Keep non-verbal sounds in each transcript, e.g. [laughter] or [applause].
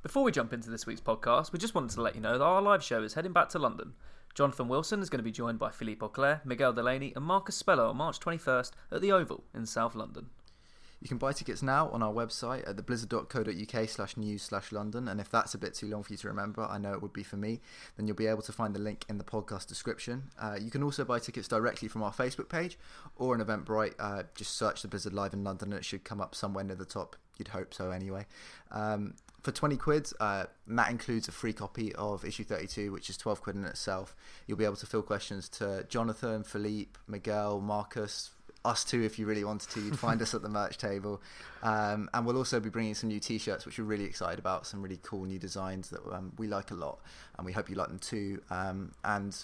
Before we jump into this week's podcast, we just wanted to let you know that our live show is heading back to London. Jonathan Wilson is going to be joined by Philippe Auclair, Miguel Delaney, and Marcus Speller on March 21st at the Oval in South London. You can buy tickets now on our website at theblizzard.co.uk slash news slash London. And if that's a bit too long for you to remember, I know it would be for me, then you'll be able to find the link in the podcast description. Uh, you can also buy tickets directly from our Facebook page or an Eventbrite. Uh, just search the Blizzard Live in London and it should come up somewhere near the top. You'd hope so anyway. Um, for 20 quid, uh, that includes a free copy of issue 32, which is 12 quid in itself. You'll be able to fill questions to Jonathan, Philippe, Miguel, Marcus, us too if you really wanted to. You'd find [laughs] us at the merch table. Um, and we'll also be bringing some new t shirts, which we're really excited about. Some really cool new designs that um, we like a lot. And we hope you like them too. Um, and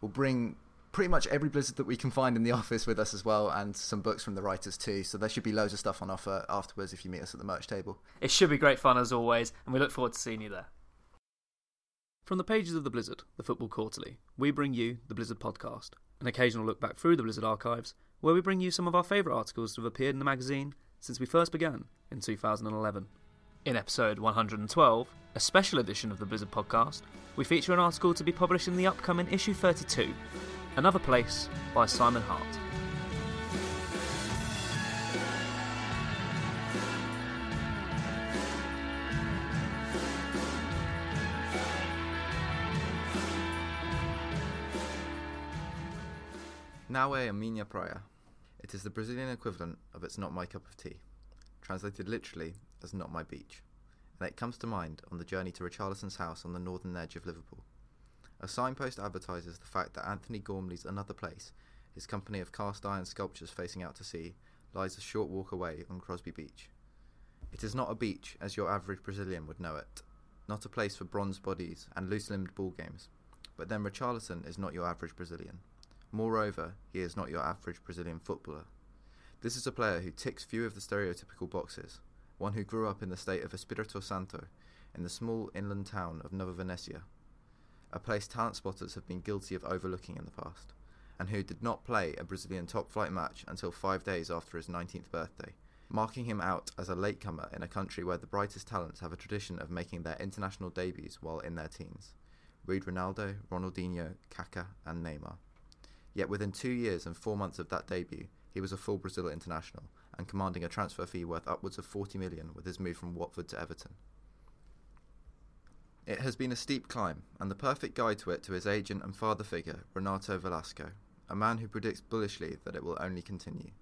we'll bring pretty much every Blizzard that we can find in the [laughs] office with us as well, and some books from the writers too. So there should be loads of stuff on offer afterwards if you meet us at the merch table. It should be great fun as always, and we look forward to seeing you there. From the pages of the Blizzard, the Football Quarterly, we bring you the Blizzard Podcast, an occasional look back through the Blizzard archives where we bring you some of our favourite articles that have appeared in the magazine since we first began in 2011. In episode 112, a special edition of the Blizzard podcast, we feature an article to be published in the upcoming issue 32, Another Place by Simon Hart. Naue Minha Praia. It is the Brazilian equivalent of It's Not My Cup of Tea, translated literally as Not My Beach, and it comes to mind on the journey to Richarlison's house on the northern edge of Liverpool. A signpost advertises the fact that Antony Gormley's Another Place, his company of cast iron sculptures facing out to sea, lies a short walk away on Crosby Beach. It is not a beach as your average Brazilian would know it, not a place for bronze bodies and loose limbed ball games, but then Richarlison is not your average Brazilian. Moreover, he is not your average Brazilian footballer. This is a player who ticks few of the stereotypical boxes, one who grew up in the state of Espirito Santo, in the small inland town of Nova Venécia, a place talent spotters have been guilty of overlooking in the past, and who did not play a Brazilian top flight match until five days after his 19th birthday, marking him out as a latecomer in a country where the brightest talents have a tradition of making their international debuts while in their teens. Read Ronaldo, Ronaldinho, Kaká, and Neymar. Yet within two years and four months of that debut, he was a full Brazil international and commanding a transfer fee worth upwards of 40 million with his move from Watford to Everton. It has been a steep climb, and the perfect guide to it to his agent and father figure, Renato Velasco, a man who predicts bullishly that it will only continue.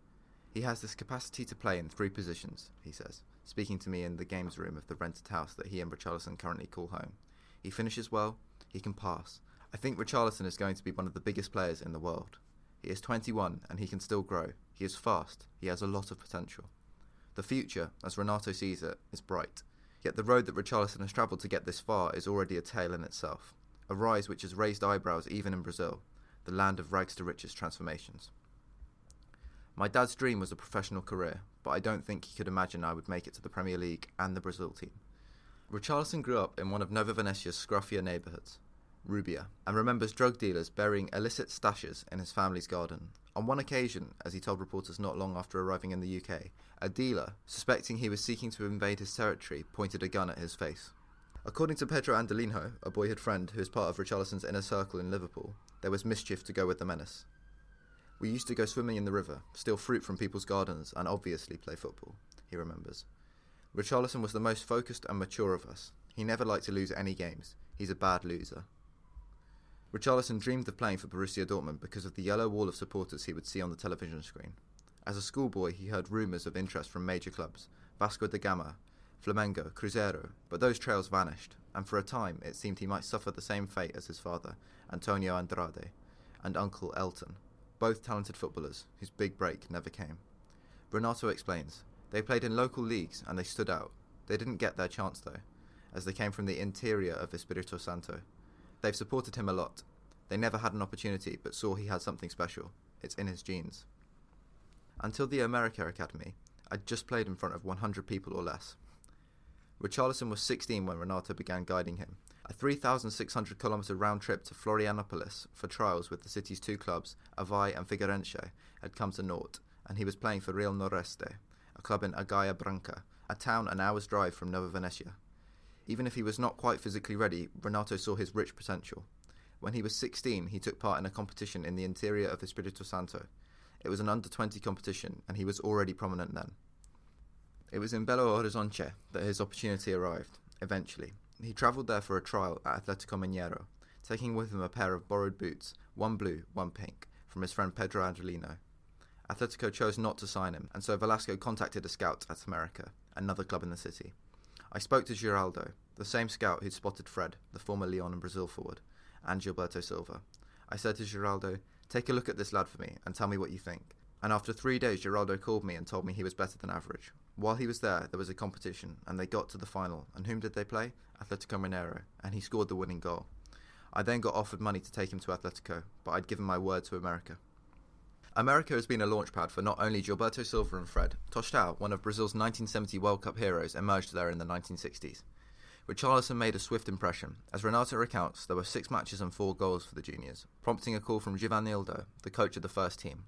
He has this capacity to play in three positions, he says, speaking to me in the games room of the rented house that he and Richarlison currently call home. He finishes well, he can pass, I think Richarlison is going to be one of the biggest players in the world. He is 21 and he can still grow. He is fast. He has a lot of potential. The future, as Renato sees it, is bright. Yet the road that Richarlison has travelled to get this far is already a tale in itself. A rise which has raised eyebrows even in Brazil, the land of rags to riches transformations. My dad's dream was a professional career, but I don't think he could imagine I would make it to the Premier League and the Brazil team. Richarlison grew up in one of Nova Venécia's scruffier neighbourhoods. Rubia, and remembers drug dealers burying illicit stashes in his family's garden. On one occasion, as he told reporters not long after arriving in the UK, a dealer, suspecting he was seeking to invade his territory, pointed a gun at his face. According to Pedro Andolinho, a boyhood friend who is part of Richarlison's inner circle in Liverpool, there was mischief to go with the menace. We used to go swimming in the river, steal fruit from people's gardens, and obviously play football, he remembers. Richarlison was the most focused and mature of us. He never liked to lose any games. He's a bad loser. Richarlison dreamed of playing for Borussia Dortmund because of the yellow wall of supporters he would see on the television screen. As a schoolboy, he heard rumours of interest from major clubs Vasco da Gama, Flamengo, Cruzeiro, but those trails vanished, and for a time it seemed he might suffer the same fate as his father, Antonio Andrade, and uncle Elton, both talented footballers whose big break never came. Renato explains They played in local leagues and they stood out. They didn't get their chance though, as they came from the interior of Espirito Santo, They've supported him a lot. They never had an opportunity, but saw he had something special. It's in his genes. Until the America Academy, I'd just played in front of 100 people or less. Richarlison was 16 when Renato began guiding him. A 3,600 kilometre round trip to Florianopolis for trials with the city's two clubs, Avaí and Figueirense, had come to naught, and he was playing for Real Noroeste, a club in Águia Branca, a town an hour's drive from Nova Venécia. Even if he was not quite physically ready, Renato saw his rich potential. When he was 16, he took part in a competition in the interior of Espirito Santo. It was an under 20 competition, and he was already prominent then. It was in Belo Horizonte that his opportunity arrived, eventually. He travelled there for a trial at Atletico Mineiro, taking with him a pair of borrowed boots, one blue, one pink, from his friend Pedro Angelino. Atletico chose not to sign him, and so Velasco contacted a scout at America, another club in the city. I spoke to Giraldo, the same scout who'd spotted Fred, the former Lyon and Brazil forward, and Gilberto Silva. I said to Giraldo, Take a look at this lad for me and tell me what you think. And after three days, Giraldo called me and told me he was better than average. While he was there, there was a competition, and they got to the final. And whom did they play? Atletico Mineiro, and he scored the winning goal. I then got offered money to take him to Atletico, but I'd given my word to America. America has been a launchpad for not only Gilberto Silva and Fred. Tostão, one of Brazil's 1970 World Cup heroes, emerged there in the 1960s. Richarlison made a swift impression. As Renato recounts, there were six matches and four goals for the juniors, prompting a call from Givanildo, the coach of the first team.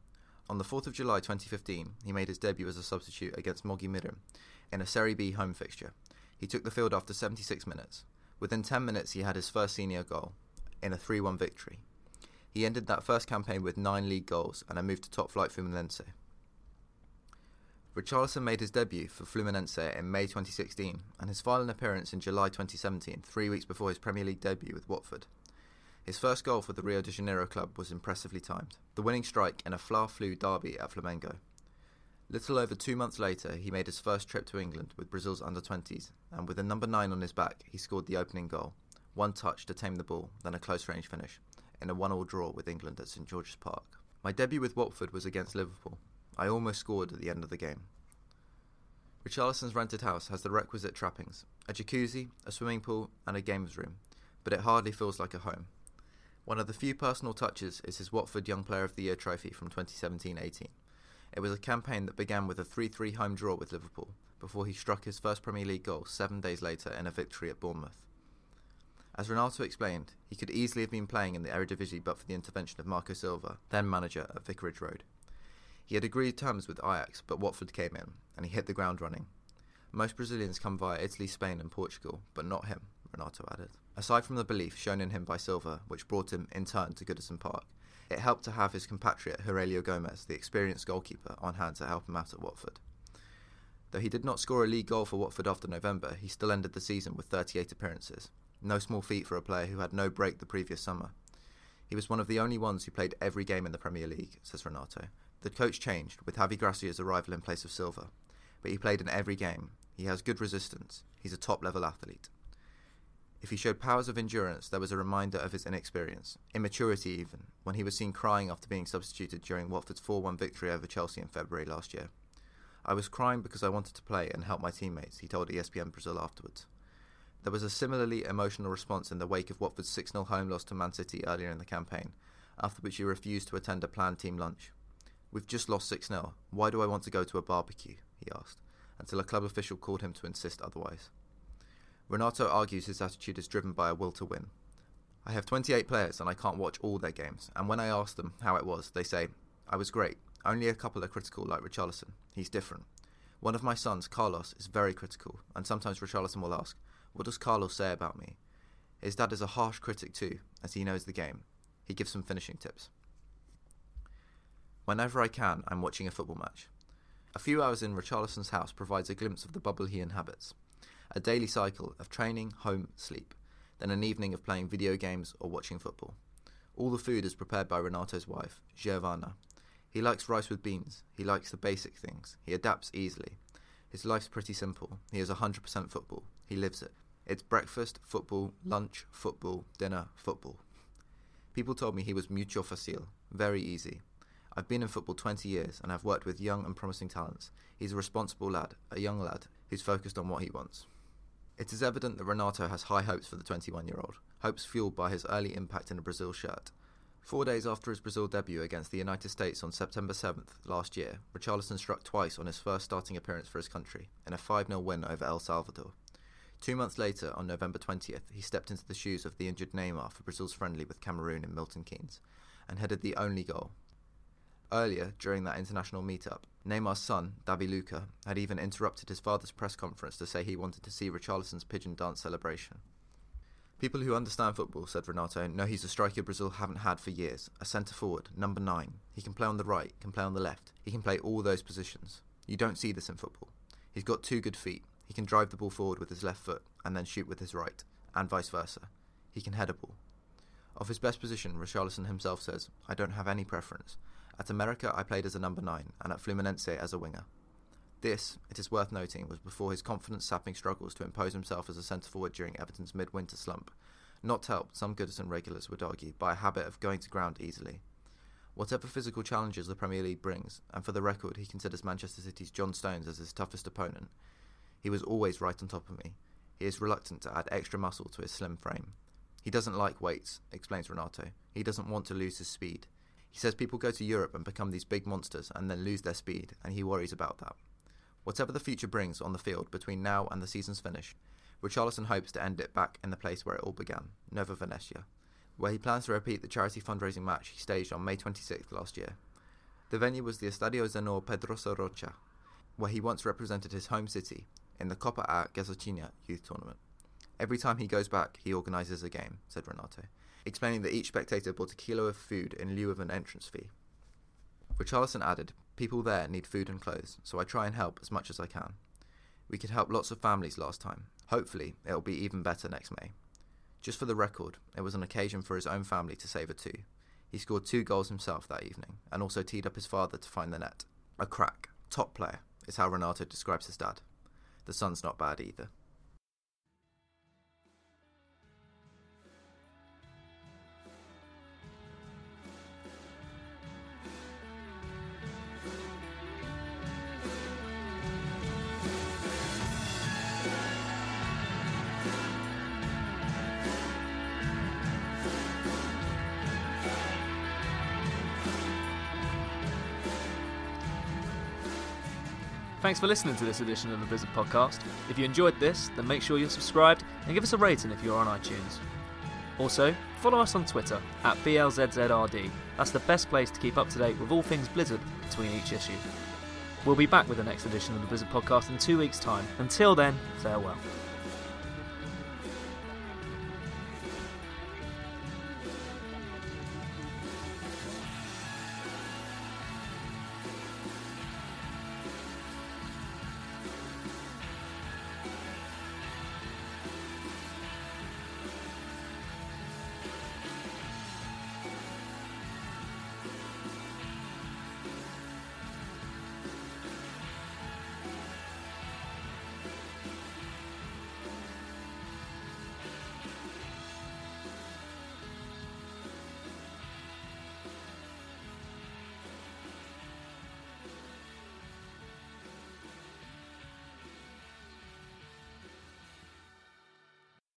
On the 4th of July 2015, he made his debut as a substitute against Mogi Mirim in a Serie B home fixture. He took the field after 76 minutes. Within 10 minutes, he had his first senior goal in a 3 1 victory. He ended that first campaign with nine league goals and a move to top flight Fluminense. Richarlison made his debut for Fluminense in May 2016 and his final appearance in July 2017, three weeks before his Premier League debut with Watford. His first goal for the Rio de Janeiro club was impressively timed, the winning strike in a Fla-Flu derby at Flamengo. Little over two months later, he made his first trip to England with Brazil's under 20s, and with a number 9 on his back, he scored the opening goal. One touch to tame the ball, then a close range finish, in a 1 all draw with England at St George's Park. My debut with Watford was against Liverpool. I almost scored at the end of the game. Richarlison's rented house has the requisite trappings a jacuzzi, a swimming pool, and a games room, but it hardly feels like a home. One of the few personal touches is his Watford Young Player of the Year trophy from 2017 18. It was a campaign that began with a 3 3 home draw with Liverpool, before he struck his first Premier League goal seven days later in a victory at Bournemouth. As Renato explained, he could easily have been playing in the Eredivisie but for the intervention of Marco Silva, then manager at Vicarage Road. He had agreed terms with Ajax, but Watford came in, and he hit the ground running. Most Brazilians come via Italy, Spain, and Portugal, but not him, Renato added. Aside from the belief shown in him by Silva, which brought him in turn to Goodison Park, it helped to have his compatriot Heurelho Gomes, the experienced goalkeeper, on hand to help him out at Watford. Though he did not score a league goal for Watford after November, he still ended the season with 38 appearances, no small feat for a player who had no break the previous summer. He was one of the only ones who played every game in the Premier League, says Renato. The coach changed, with Javi Gracia's arrival in place of Silva, but he played in every game. He has good resistance. He's a top level athlete. If he showed powers of endurance, there was a reminder of his inexperience, immaturity even, when he was seen crying after being substituted during Watford's 4 1 victory over Chelsea in February last year. I was crying because I wanted to play and help my teammates, he told ESPN Brazil afterwards. There was a similarly emotional response in the wake of Watford's 6 0 home loss to Man City earlier in the campaign, after which he refused to attend a planned team lunch. We've just lost 6 0. Why do I want to go to a barbecue? he asked, until a club official called him to insist otherwise. Renato argues his attitude is driven by a will to win. I have 28 players and I can't watch all their games, and when I ask them how it was, they say, I was great. Only a couple are critical, like Richarlison. He's different. One of my sons, Carlos, is very critical, and sometimes Richarlison will ask, what does Carlos say about me? His dad is a harsh critic too, as he knows the game. He gives some finishing tips. Whenever I can, I'm watching a football match. A few hours in Richarlison's house provides a glimpse of the bubble he inhabits. A daily cycle of training, home, sleep, then an evening of playing video games or watching football. All the food is prepared by Renato's wife, Giovanna. He likes rice with beans. He likes the basic things. He adapts easily. His life's pretty simple. He is 100% football. He lives it. It's breakfast, football, lunch, football, dinner, football. People told me he was mucho facile, very easy. I've been in football 20 years and I've worked with young and promising talents. He's a responsible lad, a young lad, who's focused on what he wants. It is evident that Renato has high hopes for the 21 year old, hopes fueled by his early impact in a Brazil shirt. Four days after his Brazil debut against the United States on September 7th last year, Richarlison struck twice on his first starting appearance for his country, in a 5 0 win over El Salvador. Two months later, on November 20th, he stepped into the shoes of the injured Neymar for Brazil's friendly with Cameroon in Milton Keynes and headed the only goal. Earlier, during that international meetup, Neymar's son, Davi Luca, had even interrupted his father's press conference to say he wanted to see Richarlison's pigeon dance celebration. People who understand football, said Renato, know he's a striker Brazil haven't had for years. A centre forward, number nine. He can play on the right, can play on the left. He can play all those positions. You don't see this in football. He's got two good feet. He can drive the ball forward with his left foot and then shoot with his right, and vice versa. He can head a ball. Of his best position, Richarlison himself says, I don't have any preference. At America, I played as a number nine, and at Fluminense as a winger. This, it is worth noting, was before his confidence sapping struggles to impose himself as a centre forward during Everton's midwinter slump, not helped, some Goodison regulars would argue, by a habit of going to ground easily. Whatever physical challenges the Premier League brings, and for the record, he considers Manchester City's John Stones as his toughest opponent, he was always right on top of me. He is reluctant to add extra muscle to his slim frame. He doesn't like weights, explains Renato. He doesn't want to lose his speed. He says people go to Europe and become these big monsters and then lose their speed, and he worries about that. Whatever the future brings on the field between now and the season's finish, Richarlison hopes to end it back in the place where it all began, Nova Venécia, where he plans to repeat the charity fundraising match he staged on May 26th last year. The venue was the Estadio Zenor Pedrosa Rocha, where he once represented his home city in the Copa A youth tournament. Every time he goes back, he organises a game, said Renato, explaining that each spectator bought a kilo of food in lieu of an entrance fee. Richarlison added, People there need food and clothes, so I try and help as much as I can. We could help lots of families last time. Hopefully, it'll be even better next May. Just for the record, it was an occasion for his own family to save a two. He scored two goals himself that evening, and also teed up his father to find the net. A crack, top player, is how Renato describes his dad. The sun's not bad either. Thanks for listening to this edition of the Blizzard Podcast. If you enjoyed this, then make sure you're subscribed and give us a rating if you're on iTunes. Also, follow us on Twitter at BLZZRD. That's the best place to keep up to date with all things Blizzard between each issue. We'll be back with the next edition of the Blizzard Podcast in two weeks' time. Until then, farewell.